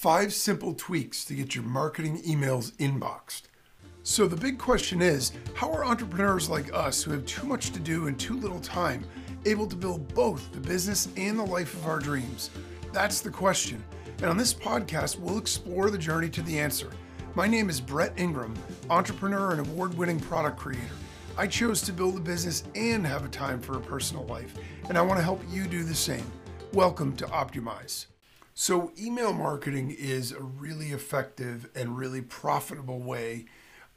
Five simple tweaks to get your marketing emails inboxed. So, the big question is how are entrepreneurs like us who have too much to do and too little time able to build both the business and the life of our dreams? That's the question. And on this podcast, we'll explore the journey to the answer. My name is Brett Ingram, entrepreneur and award winning product creator. I chose to build a business and have a time for a personal life, and I want to help you do the same. Welcome to Optimize. So, email marketing is a really effective and really profitable way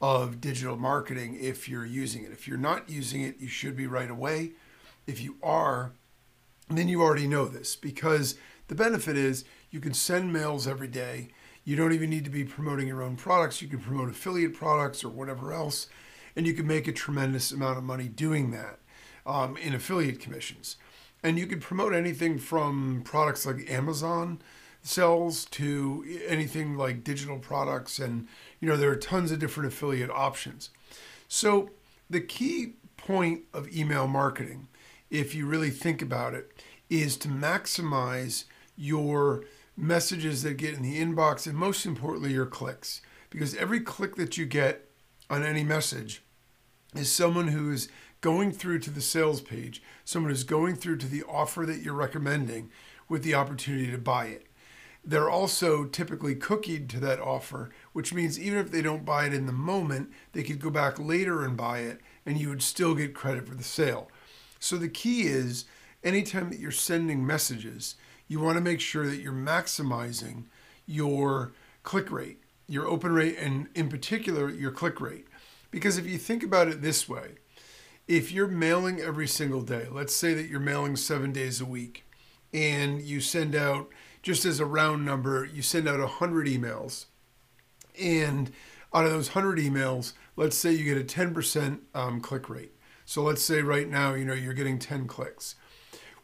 of digital marketing if you're using it. If you're not using it, you should be right away. If you are, then you already know this because the benefit is you can send mails every day. You don't even need to be promoting your own products. You can promote affiliate products or whatever else, and you can make a tremendous amount of money doing that um, in affiliate commissions. And you can promote anything from products like Amazon sells to anything like digital products. And, you know, there are tons of different affiliate options. So the key point of email marketing, if you really think about it, is to maximize your messages that get in the inbox and most importantly, your clicks. Because every click that you get on any message is someone who is going through to the sales page, someone who's going through to the offer that you're recommending with the opportunity to buy it. They're also typically cookied to that offer, which means even if they don't buy it in the moment, they could go back later and buy it, and you would still get credit for the sale. So the key is anytime that you're sending messages, you want to make sure that you're maximizing your click rate, your open rate, and in particular, your click rate. Because if you think about it this way, if you're mailing every single day, let's say that you're mailing seven days a week, and you send out, just as a round number, you send out 100 emails. And out of those 100 emails, let's say you get a 10% um, click rate. So let's say right now, you know, you're getting 10 clicks.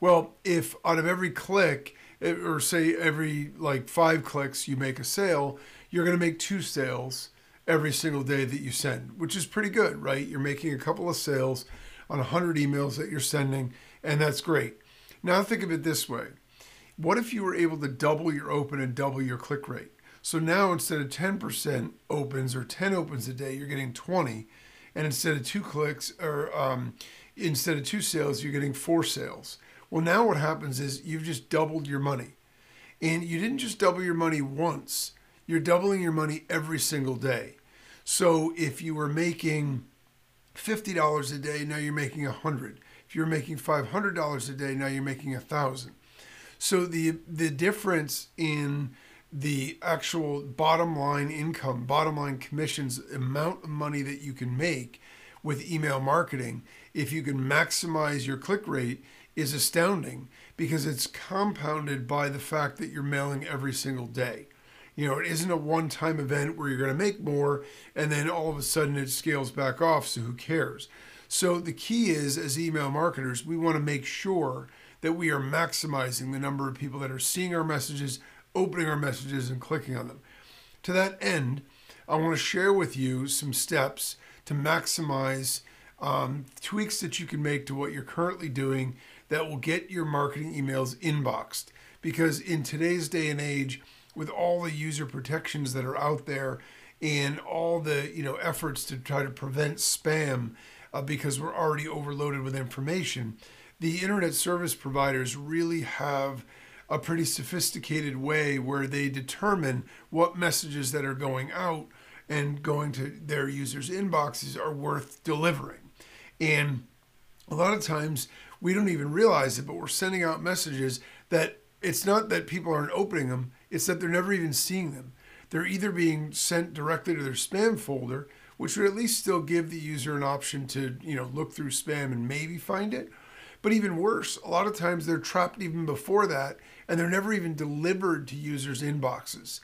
Well, if out of every click, eh, or say every like five clicks, you make a sale, you're going to make two sales every single day that you send, which is pretty good, right? You're making a couple of sales on 100 emails that you're sending, and that's great. Now, think of it this way what if you were able to double your open and double your click rate? So now instead of 10% opens or 10 opens a day, you're getting 20. And instead of two clicks or um, instead of two sales, you're getting four sales. Well, now what happens is you've just doubled your money. And you didn't just double your money once, you're doubling your money every single day. So if you were making $50 a day, now you're making 100. If you're making $500 a day, now you're making 1000. So the the difference in the actual bottom line income, bottom line commissions, amount of money that you can make with email marketing, if you can maximize your click rate, is astounding because it's compounded by the fact that you're mailing every single day. You know, it isn't a one time event where you're going to make more and then all of a sudden it scales back off, so who cares? So the key is, as email marketers, we want to make sure that we are maximizing the number of people that are seeing our messages, opening our messages, and clicking on them. To that end, I want to share with you some steps to maximize um, tweaks that you can make to what you're currently doing that will get your marketing emails inboxed. Because in today's day and age, with all the user protections that are out there and all the you know efforts to try to prevent spam uh, because we're already overloaded with information the internet service providers really have a pretty sophisticated way where they determine what messages that are going out and going to their users inboxes are worth delivering. And a lot of times we don't even realize it but we're sending out messages that it's not that people aren't opening them it's that they're never even seeing them. They're either being sent directly to their spam folder, which would at least still give the user an option to, you know, look through spam and maybe find it. But even worse, a lot of times they're trapped even before that and they're never even delivered to users' inboxes.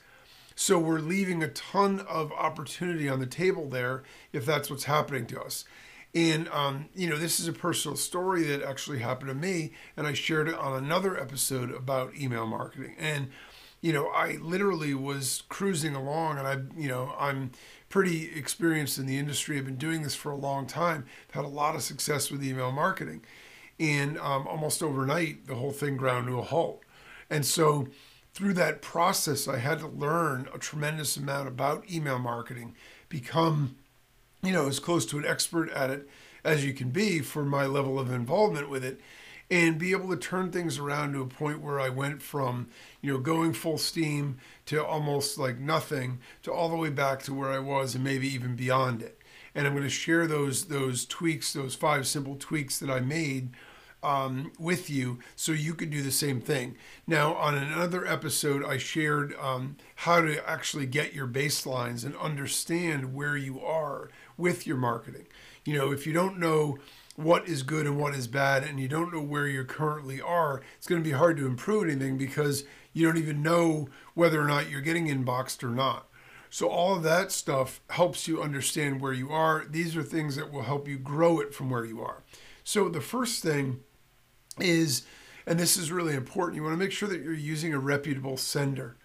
So we're leaving a ton of opportunity on the table there if that's what's happening to us. And, um, you know, this is a personal story that actually happened to me, and I shared it on another episode about email marketing. And you know, I literally was cruising along and I, you know, I'm pretty experienced in the industry. I've been doing this for a long time. I've had a lot of success with email marketing. And um, almost overnight, the whole thing ground to a halt. And so through that process, I had to learn a tremendous amount about email marketing, become, you know, as close to an expert at it as you can be for my level of involvement with it and be able to turn things around to a point where I went from, you know, going full steam to almost like nothing to all the way back to where I was and maybe even beyond it. And I'm going to share those those tweaks, those five simple tweaks that I made um, with you so you could do the same thing. Now, on another episode, I shared um, how to actually get your baselines and understand where you are with your marketing. You know, if you don't know what is good and what is bad and you don't know where you currently are, it's going to be hard to improve anything because you don't even know whether or not you're getting inboxed or not. So, all of that stuff helps you understand where you are. These are things that will help you grow it from where you are. So, the first thing is, and this is really important, you want to make sure that you're using a reputable sender.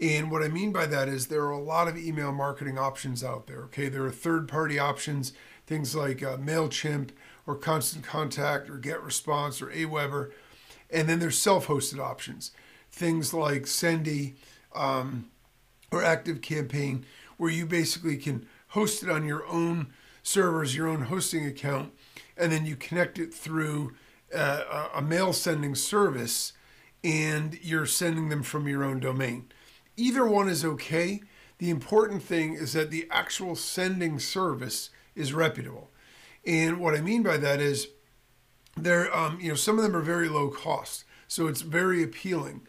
And what I mean by that is there are a lot of email marketing options out there. Okay, there are third party options, things like uh, MailChimp or Constant Contact or GetResponse or Aweber. And then there's self hosted options, things like Sendy um, or Active Campaign, where you basically can host it on your own servers, your own hosting account, and then you connect it through uh, a mail sending service and you're sending them from your own domain. Either one is okay. The important thing is that the actual sending service is reputable. And what I mean by that is there, um, you know, some of them are very low cost, so it's very appealing.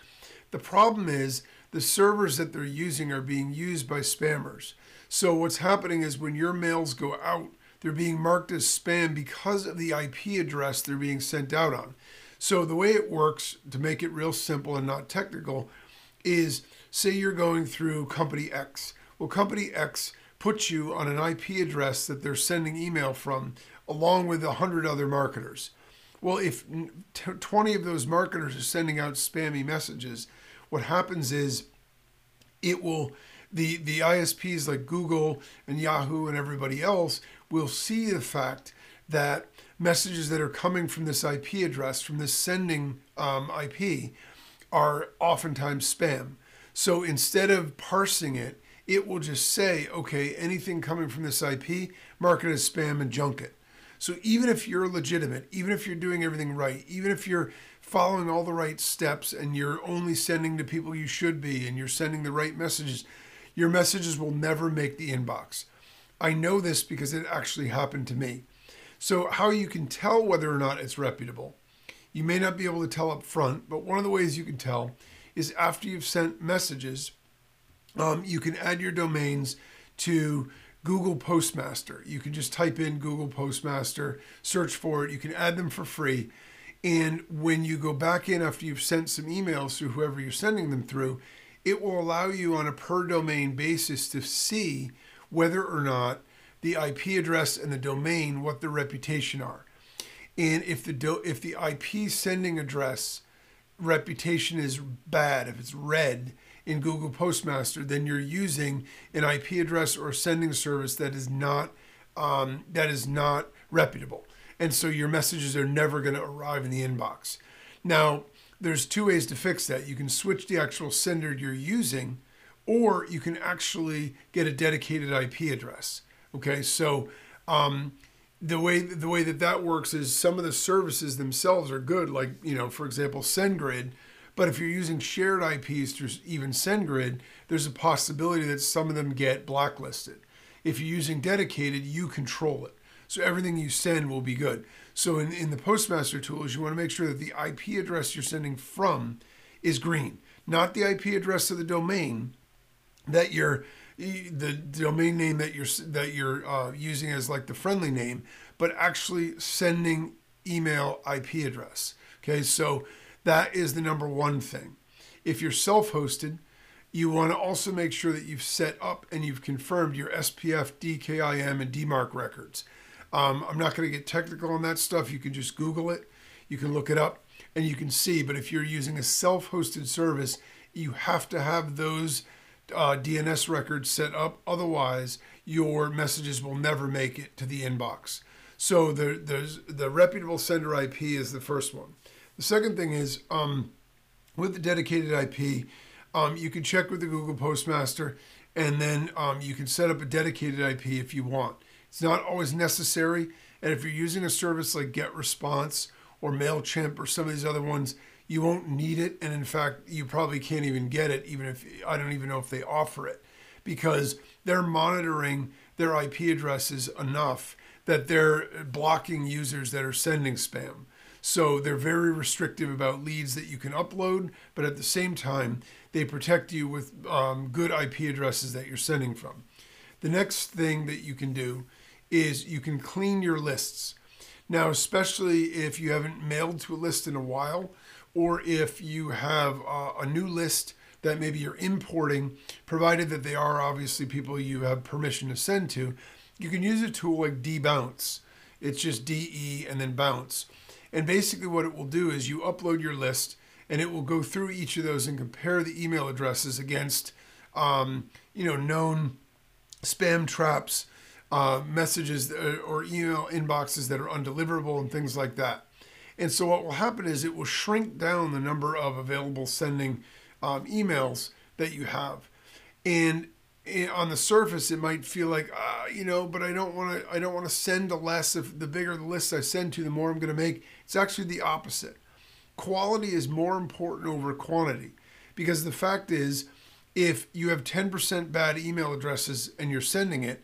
The problem is the servers that they're using are being used by spammers. So what's happening is when your mails go out, they're being marked as spam because of the IP address they're being sent out on. So the way it works, to make it real simple and not technical, is say you're going through company X. Well, company X puts you on an IP address that they're sending email from, along with 100 other marketers. Well, if 20 of those marketers are sending out spammy messages, what happens is it will the the ISPs like Google and Yahoo and everybody else will see the fact that messages that are coming from this IP address, from this sending um, IP, are oftentimes spam. So instead of parsing it, it will just say, okay, anything coming from this IP, mark it as spam and junk it. So even if you're legitimate, even if you're doing everything right, even if you're following all the right steps and you're only sending to people you should be and you're sending the right messages, your messages will never make the inbox. I know this because it actually happened to me. So, how you can tell whether or not it's reputable, you may not be able to tell up front, but one of the ways you can tell is after you've sent messages, um, you can add your domains to Google Postmaster. You can just type in Google Postmaster, search for it. You can add them for free. And when you go back in after you've sent some emails through whoever you're sending them through, it will allow you on a per domain basis to see whether or not the IP address and the domain, what their reputation are. And if the do, if the IP sending address reputation is bad, if it's red in Google Postmaster, then you're using an IP address or sending service that is not um, that is not reputable, and so your messages are never going to arrive in the inbox. Now, there's two ways to fix that. You can switch the actual sender you're using or you can actually get a dedicated IP address. Okay, so um, the way the way that that works is some of the services themselves are good, like you know, for example, SendGrid. But if you're using shared IPs through even SendGrid, there's a possibility that some of them get blacklisted. If you're using dedicated, you control it. So everything you send will be good. So in, in the Postmaster tools, you want to make sure that the IP address you're sending from is green, not the IP address of the domain, that you're the domain name that you're that you're uh, using as like the friendly name, but actually sending email IP address. Okay, so that is the number one thing. If you're self-hosted, you want to also make sure that you've set up and you've confirmed your SPF, DKIM, and DMARC records. Um, I'm not going to get technical on that stuff. You can just Google it, you can look it up, and you can see. But if you're using a self-hosted service, you have to have those uh, DNS records set up. Otherwise, your messages will never make it to the inbox. So the, the reputable sender IP is the first one. The second thing is um, with the dedicated IP, um, you can check with the Google Postmaster, and then um, you can set up a dedicated IP if you want. It's not always necessary, and if you're using a service like GetResponse or Mailchimp or some of these other ones, you won't need it, and in fact, you probably can't even get it, even if I don't even know if they offer it, because they're monitoring their IP addresses enough that they're blocking users that are sending spam. So they're very restrictive about leads that you can upload, but at the same time, they protect you with um, good IP addresses that you're sending from. The next thing that you can do is you can clean your lists. Now, especially if you haven't mailed to a list in a while, or if you have uh, a new list that maybe you're importing, provided that they are obviously people you have permission to send to, you can use a tool like DeBounce. It's just DE and then bounce. And basically, what it will do is you upload your list and it will go through each of those and compare the email addresses against, um, you know, known spam traps, uh, messages or email inboxes that are undeliverable and things like that. And so, what will happen is it will shrink down the number of available sending um, emails that you have. And on the surface it might feel like uh, you know but i don't want to i don't want to send a less if the bigger the list i send to the more i'm going to make. It's actually the opposite. Quality is more important over quantity because the fact is if you have 10% bad email addresses and you're sending it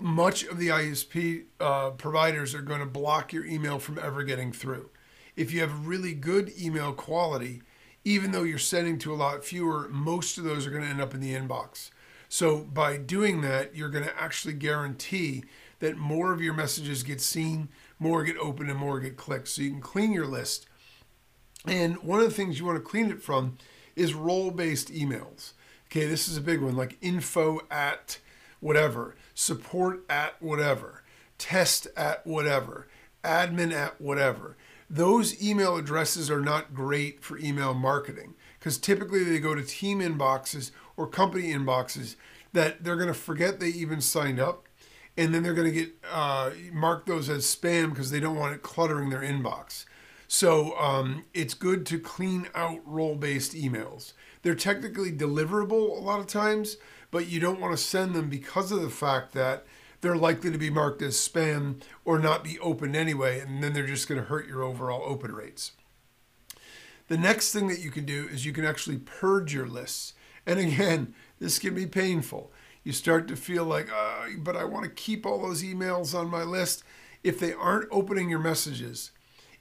much of the isp uh, providers are going to block your email from ever getting through. If you have really good email quality even though you're sending to a lot fewer most of those are going to end up in the inbox so by doing that, you're going to actually guarantee that more of your messages get seen, more get opened, and more get clicked. So you can clean your list. And one of the things you want to clean it from is role based emails. Okay, this is a big one like info at whatever, support at whatever, test at whatever, admin at whatever. Those email addresses are not great for email marketing because typically they go to team inboxes or company inboxes that they're going to forget they even signed up and then they're going to get uh, mark those as spam because they don't want it cluttering their inbox. So um, it's good to clean out role-based emails. They're technically deliverable a lot of times but you don't want to send them because of the fact that they're likely to be marked as spam or not be opened anyway and then they're just going to hurt your overall open rates. The next thing that you can do is you can actually purge your lists and again, this can be painful. You start to feel like, uh, but I want to keep all those emails on my list. If they aren't opening your messages,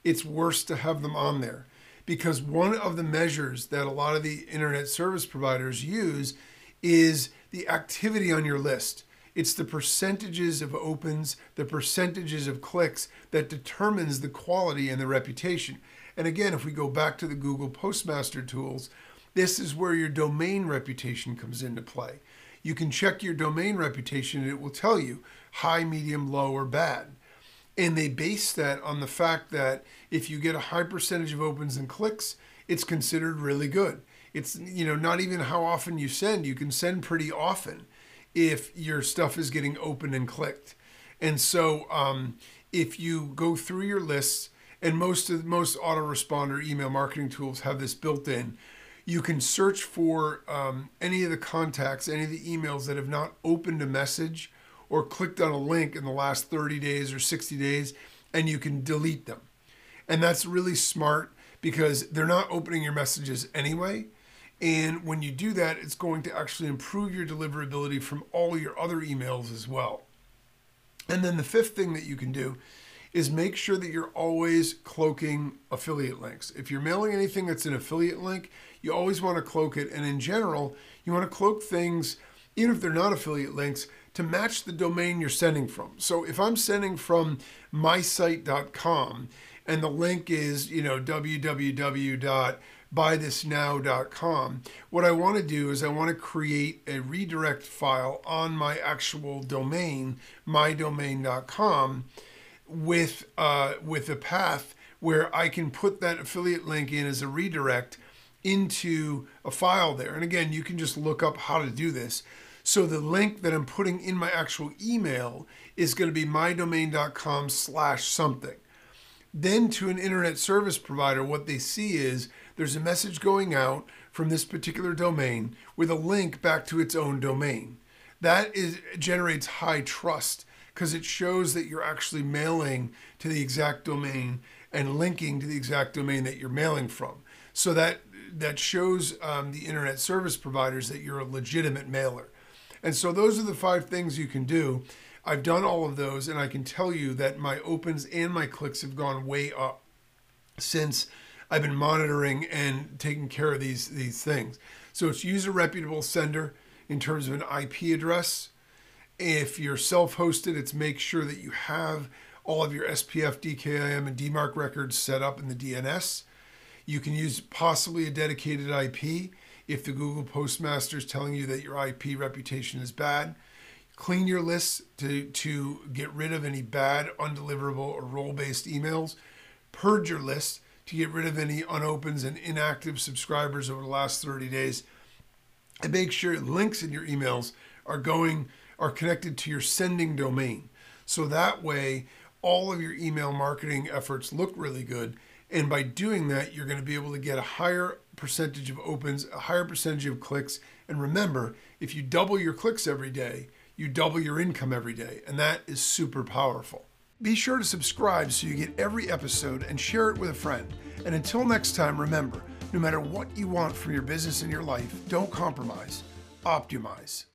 it's worse to have them on there because one of the measures that a lot of the internet service providers use is the activity on your list. It's the percentages of opens, the percentages of clicks that determines the quality and the reputation. And again, if we go back to the Google Postmaster tools, this is where your domain reputation comes into play. You can check your domain reputation and it will tell you high, medium, low, or bad. And they base that on the fact that if you get a high percentage of opens and clicks, it's considered really good. It's you know not even how often you send. You can send pretty often if your stuff is getting opened and clicked. And so um, if you go through your lists, and most of most autoresponder email marketing tools have this built in, you can search for um, any of the contacts, any of the emails that have not opened a message or clicked on a link in the last 30 days or 60 days, and you can delete them. And that's really smart because they're not opening your messages anyway. And when you do that, it's going to actually improve your deliverability from all your other emails as well. And then the fifth thing that you can do is make sure that you're always cloaking affiliate links. If you're mailing anything that's an affiliate link, you always want to cloak it. And in general, you want to cloak things, even if they're not affiliate links, to match the domain you're sending from. So if I'm sending from mysite.com and the link is, you know, www.buythisnow.com, what I want to do is I want to create a redirect file on my actual domain, mydomain.com with uh, with a path where I can put that affiliate link in as a redirect into a file there. And again, you can just look up how to do this. So the link that I'm putting in my actual email is going to be mydomain.com slash something. Then to an internet service provider, what they see is there's a message going out from this particular domain with a link back to its own domain. That is generates high trust because it shows that you're actually mailing to the exact domain and linking to the exact domain that you're mailing from. So that that shows um, the internet service providers that you're a legitimate mailer. And so those are the five things you can do. I've done all of those, and I can tell you that my opens and my clicks have gone way up since I've been monitoring and taking care of these these things. So it's use a reputable sender in terms of an IP address. If you're self-hosted, it's make sure that you have all of your SPF, DKIM, and DMARC records set up in the DNS. You can use possibly a dedicated IP if the Google Postmaster is telling you that your IP reputation is bad. Clean your lists to, to get rid of any bad, undeliverable, or role based emails. Purge your list to get rid of any unopens and inactive subscribers over the last 30 days. And make sure links in your emails are going are connected to your sending domain. So that way all of your email marketing efforts look really good and by doing that, you're going to be able to get a higher percentage of opens, a higher percentage of clicks. And remember, if you double your clicks every day, you double your income every day. And that is super powerful. Be sure to subscribe so you get every episode and share it with a friend. And until next time, remember no matter what you want from your business and your life, don't compromise, optimize.